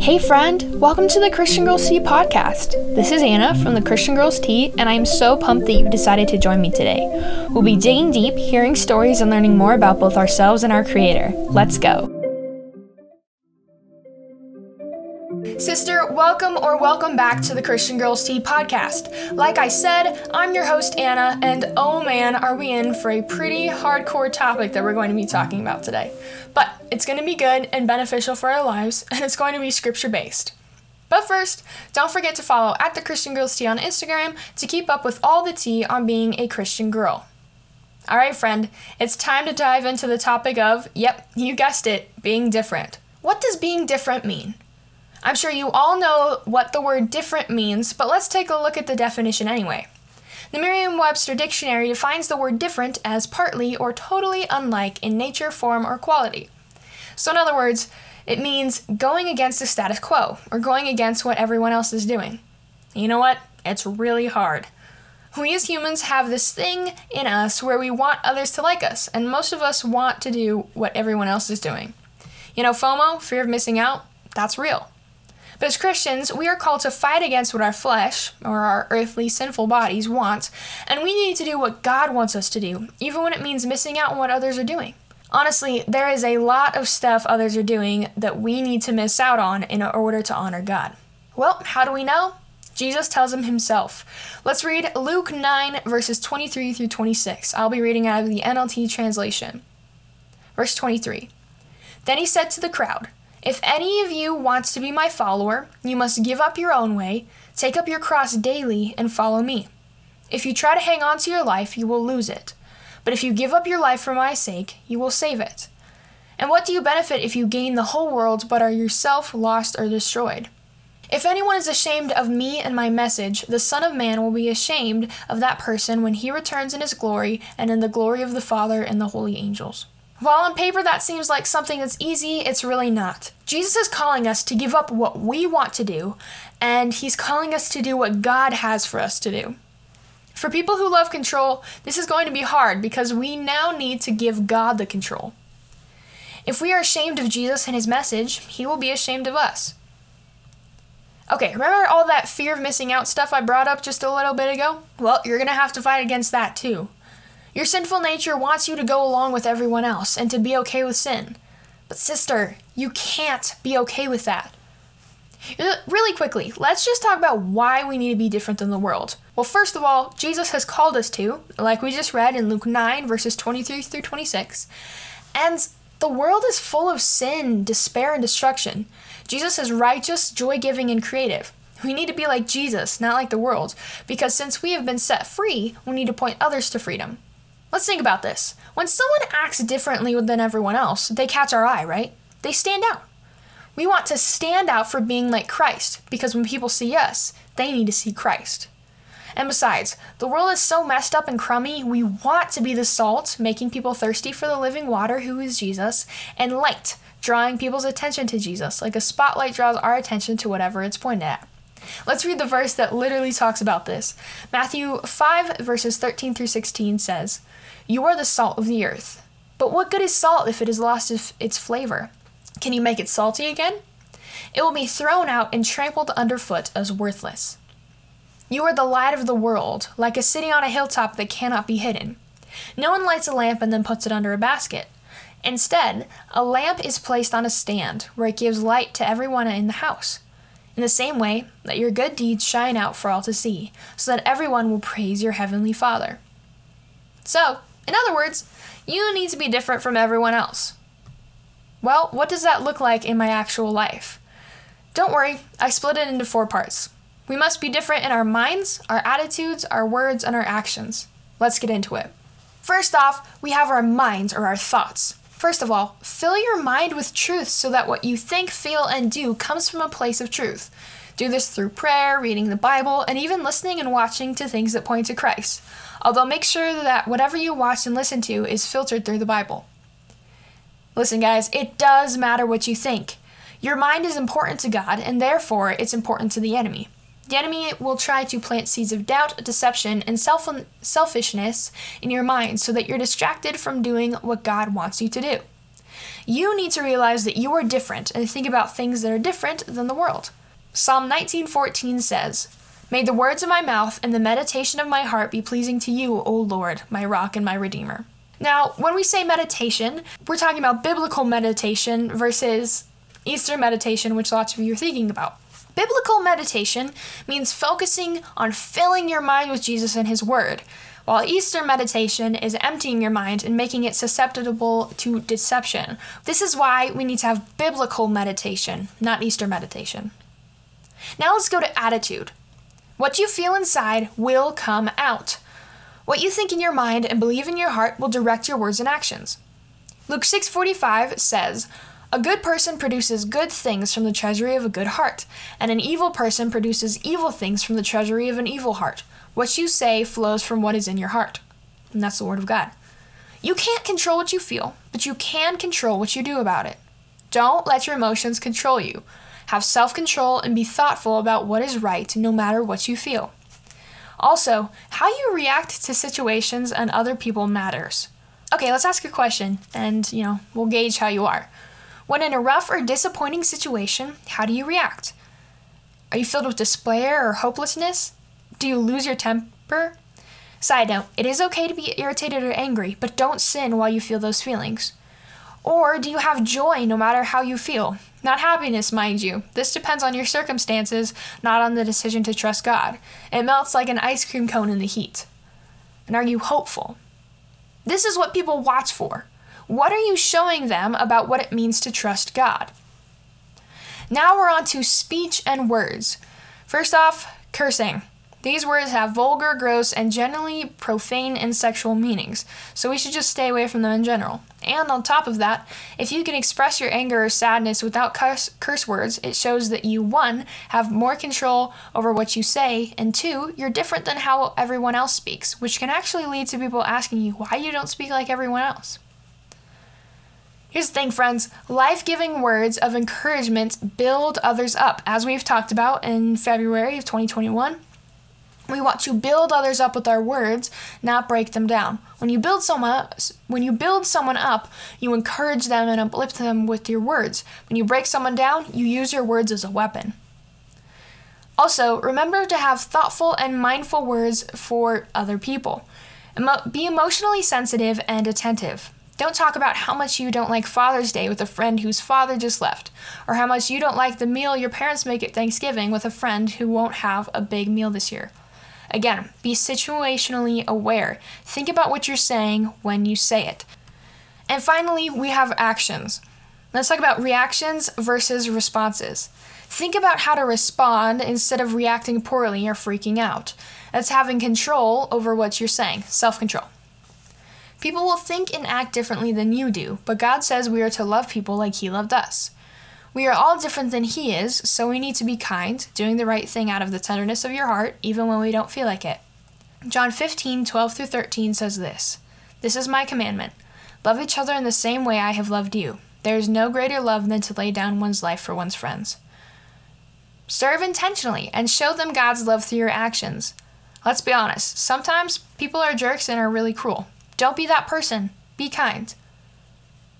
Hey, friend, welcome to the Christian Girls Tea podcast. This is Anna from the Christian Girls Tea, and I am so pumped that you've decided to join me today. We'll be digging deep, hearing stories, and learning more about both ourselves and our Creator. Let's go. Sister, welcome or welcome back to the Christian Girls Tea podcast. Like I said, I'm your host, Anna, and oh man, are we in for a pretty hardcore topic that we're going to be talking about today. But it's going to be good and beneficial for our lives, and it's going to be scripture based. But first, don't forget to follow at the Christian Girls Tea on Instagram to keep up with all the tea on being a Christian girl. Alright, friend, it's time to dive into the topic of, yep, you guessed it, being different. What does being different mean? I'm sure you all know what the word different means, but let's take a look at the definition anyway. The Merriam Webster Dictionary defines the word different as partly or totally unlike in nature, form, or quality. So, in other words, it means going against the status quo or going against what everyone else is doing. You know what? It's really hard. We as humans have this thing in us where we want others to like us, and most of us want to do what everyone else is doing. You know, FOMO, fear of missing out, that's real. But as Christians, we are called to fight against what our flesh, or our earthly sinful bodies, want, and we need to do what God wants us to do, even when it means missing out on what others are doing. Honestly, there is a lot of stuff others are doing that we need to miss out on in order to honor God. Well, how do we know? Jesus tells him himself. Let's read Luke 9, verses 23 through 26. I'll be reading out of the NLT translation. Verse 23 Then he said to the crowd, if any of you wants to be my follower, you must give up your own way, take up your cross daily, and follow me. If you try to hang on to your life, you will lose it. But if you give up your life for my sake, you will save it. And what do you benefit if you gain the whole world but are yourself lost or destroyed? If anyone is ashamed of me and my message, the Son of Man will be ashamed of that person when he returns in his glory and in the glory of the Father and the holy angels. While on paper that seems like something that's easy, it's really not. Jesus is calling us to give up what we want to do, and he's calling us to do what God has for us to do. For people who love control, this is going to be hard because we now need to give God the control. If we are ashamed of Jesus and his message, he will be ashamed of us. Okay, remember all that fear of missing out stuff I brought up just a little bit ago? Well, you're going to have to fight against that too. Your sinful nature wants you to go along with everyone else and to be okay with sin. But, sister, you can't be okay with that. Uh, really quickly, let's just talk about why we need to be different than the world. Well, first of all, Jesus has called us to, like we just read in Luke 9, verses 23 through 26. And the world is full of sin, despair, and destruction. Jesus is righteous, joy giving, and creative. We need to be like Jesus, not like the world, because since we have been set free, we need to point others to freedom. Let's think about this. When someone acts differently than everyone else, they catch our eye, right? They stand out. We want to stand out for being like Christ because when people see us, they need to see Christ. And besides, the world is so messed up and crummy, we want to be the salt, making people thirsty for the living water who is Jesus, and light, drawing people's attention to Jesus, like a spotlight draws our attention to whatever it's pointed at. Let's read the verse that literally talks about this. Matthew 5, verses 13 through 16 says, you are the salt of the earth. But what good is salt if it has lost its flavor? Can you make it salty again? It will be thrown out and trampled underfoot as worthless. You are the light of the world, like a city on a hilltop that cannot be hidden. No one lights a lamp and then puts it under a basket. Instead, a lamp is placed on a stand where it gives light to everyone in the house. In the same way, let your good deeds shine out for all to see, so that everyone will praise your heavenly Father. So, in other words, you need to be different from everyone else. Well, what does that look like in my actual life? Don't worry, I split it into four parts. We must be different in our minds, our attitudes, our words, and our actions. Let's get into it. First off, we have our minds or our thoughts. First of all, fill your mind with truth so that what you think, feel, and do comes from a place of truth. Do this through prayer, reading the Bible, and even listening and watching to things that point to Christ although make sure that whatever you watch and listen to is filtered through the Bible. Listen, guys, it does matter what you think. Your mind is important to God, and therefore it's important to the enemy. The enemy will try to plant seeds of doubt, deception, and self- selfishness in your mind so that you're distracted from doing what God wants you to do. You need to realize that you are different and think about things that are different than the world. Psalm 19:14 says, May the words of my mouth and the meditation of my heart be pleasing to you, O Lord, my rock and my redeemer. Now, when we say meditation, we're talking about biblical meditation versus Eastern meditation, which lots of you are thinking about. Biblical meditation means focusing on filling your mind with Jesus and His Word, while Eastern meditation is emptying your mind and making it susceptible to deception. This is why we need to have biblical meditation, not Eastern meditation. Now let's go to attitude. What you feel inside will come out. What you think in your mind and believe in your heart will direct your words and actions. Luke 6:45 says, "A good person produces good things from the treasury of a good heart, and an evil person produces evil things from the treasury of an evil heart. What you say flows from what is in your heart." And that's the word of God. You can't control what you feel, but you can control what you do about it. Don't let your emotions control you. Have self control and be thoughtful about what is right no matter what you feel. Also, how you react to situations and other people matters. Okay, let's ask a question and, you know, we'll gauge how you are. When in a rough or disappointing situation, how do you react? Are you filled with despair or hopelessness? Do you lose your temper? Side note, it is okay to be irritated or angry, but don't sin while you feel those feelings. Or do you have joy no matter how you feel? Not happiness, mind you. This depends on your circumstances, not on the decision to trust God. It melts like an ice cream cone in the heat. And are you hopeful? This is what people watch for. What are you showing them about what it means to trust God? Now we're on to speech and words. First off, cursing. These words have vulgar, gross, and generally profane and sexual meanings, so we should just stay away from them in general. And on top of that, if you can express your anger or sadness without curse, curse words, it shows that you, one, have more control over what you say, and two, you're different than how everyone else speaks, which can actually lead to people asking you why you don't speak like everyone else. Here's the thing, friends life giving words of encouragement build others up, as we've talked about in February of 2021. We want to build others up with our words, not break them down. When you build someone when you build someone up, you encourage them and uplift them with your words. When you break someone down, you use your words as a weapon. Also, remember to have thoughtful and mindful words for other people. Emo- be emotionally sensitive and attentive. Don't talk about how much you don't like Father's Day with a friend whose father just left, or how much you don't like the meal your parents make at Thanksgiving with a friend who won't have a big meal this year. Again, be situationally aware. Think about what you're saying when you say it. And finally, we have actions. Let's talk about reactions versus responses. Think about how to respond instead of reacting poorly or freaking out. That's having control over what you're saying, self control. People will think and act differently than you do, but God says we are to love people like He loved us. We are all different than He is, so we need to be kind, doing the right thing out of the tenderness of your heart, even when we don't feel like it. John 15, 12 through 13 says this This is my commandment love each other in the same way I have loved you. There is no greater love than to lay down one's life for one's friends. Serve intentionally and show them God's love through your actions. Let's be honest, sometimes people are jerks and are really cruel. Don't be that person. Be kind.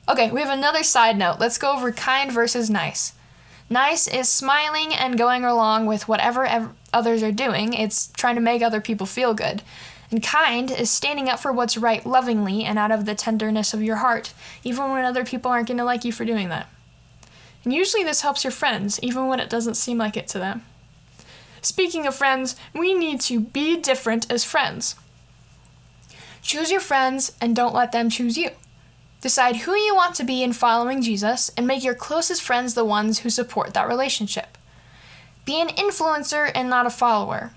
Okay, we have another side note. Let's go over kind versus nice. Nice is smiling and going along with whatever ev- others are doing, it's trying to make other people feel good. And kind is standing up for what's right lovingly and out of the tenderness of your heart, even when other people aren't going to like you for doing that. And usually this helps your friends, even when it doesn't seem like it to them. Speaking of friends, we need to be different as friends. Choose your friends and don't let them choose you. Decide who you want to be in following Jesus and make your closest friends the ones who support that relationship. Be an influencer and not a follower.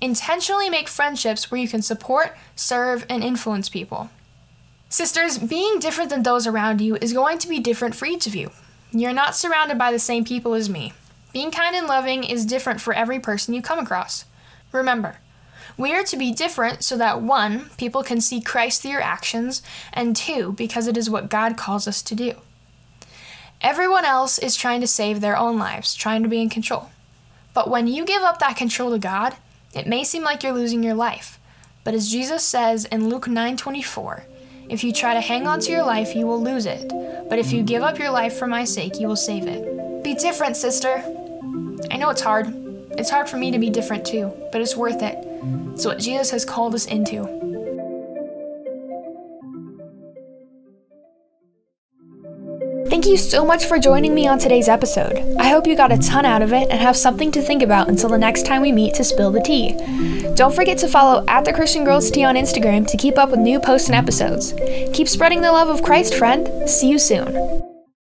Intentionally make friendships where you can support, serve, and influence people. Sisters, being different than those around you is going to be different for each of you. You're not surrounded by the same people as me. Being kind and loving is different for every person you come across. Remember, we are to be different so that one, people can see Christ through your actions, and two, because it is what God calls us to do. Everyone else is trying to save their own lives, trying to be in control. But when you give up that control to God, it may seem like you're losing your life. But as Jesus says in Luke 9:24, If you try to hang on to your life, you will lose it. But if you give up your life for my sake, you will save it. Be different, sister. I know it's hard. It's hard for me to be different too, but it's worth it. It's what Jesus has called us into. Thank you so much for joining me on today's episode. I hope you got a ton out of it and have something to think about until the next time we meet to spill the tea. Don't forget to follow at the Christian Girls Tea on Instagram to keep up with new posts and episodes. Keep spreading the love of Christ, friend. See you soon.